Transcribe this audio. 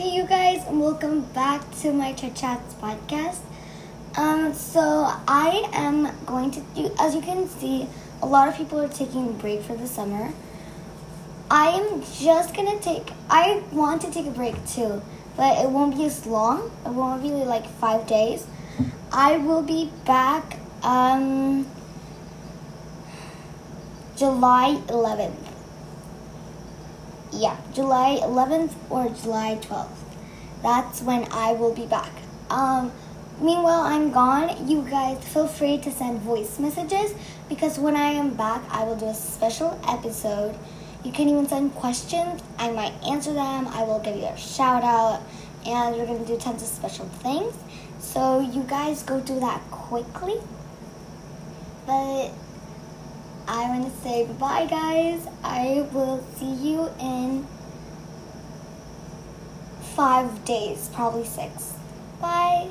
Hey, you guys, and welcome back to my Chit Chats podcast. Um, so I am going to do, as you can see, a lot of people are taking a break for the summer. I am just gonna take, I want to take a break too, but it won't be as long. It won't be like five days. I will be back, um, July 11th. Yeah, July 11th or July 12th. That's when I will be back. Um, meanwhile, I'm gone. You guys feel free to send voice messages because when I am back, I will do a special episode. You can even send questions. I might answer them. I will give you a shout out. And we're going to do tons of special things. So you guys go do that quickly. But I want to say bye, guys. I will see you in five days, probably six. Bye.